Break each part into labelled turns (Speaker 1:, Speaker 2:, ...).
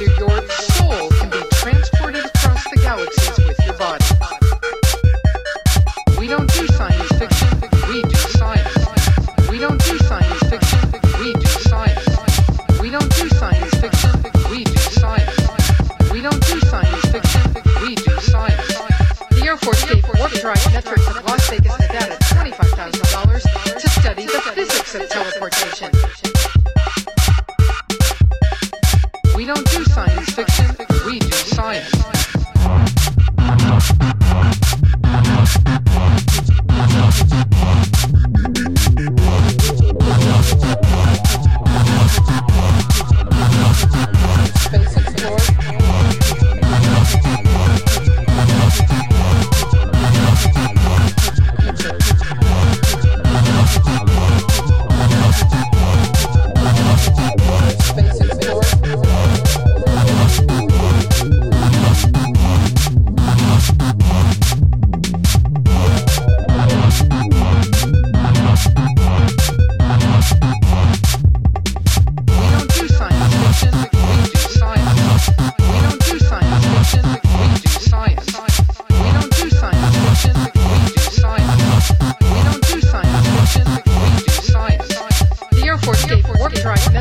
Speaker 1: whether your soul can be transported across the
Speaker 2: galaxies with your body.
Speaker 1: We don't do science fiction, we do science. We don't do science fiction, we do science. We don't do science fiction, we do science. We don't do science fiction, we do science. The Air Force gave Warp Drive of Las Vegas, Nevada $25,000 to study the physics of teleportation. fiction.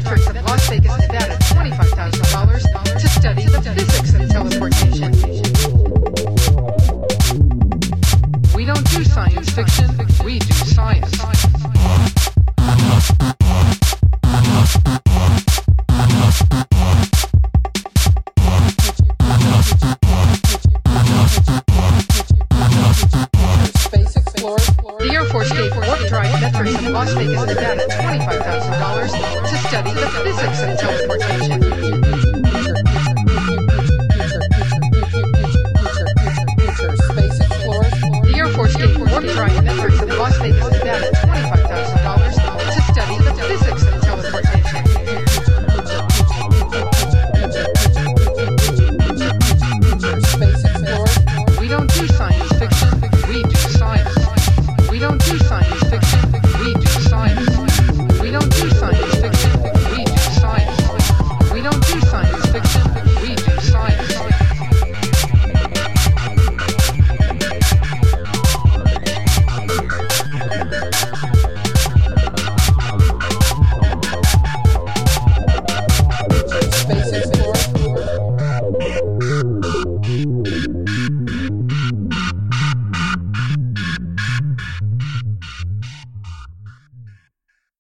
Speaker 1: Metrics of Las Vegas, Nevada, $25,000 to study the physics of teleportation. pay for one drive veteran in Las Vegas, Nevada, $25,000 to study the physics of teleportation.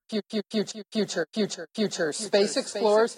Speaker 2: future, future, future, future, future space explorers.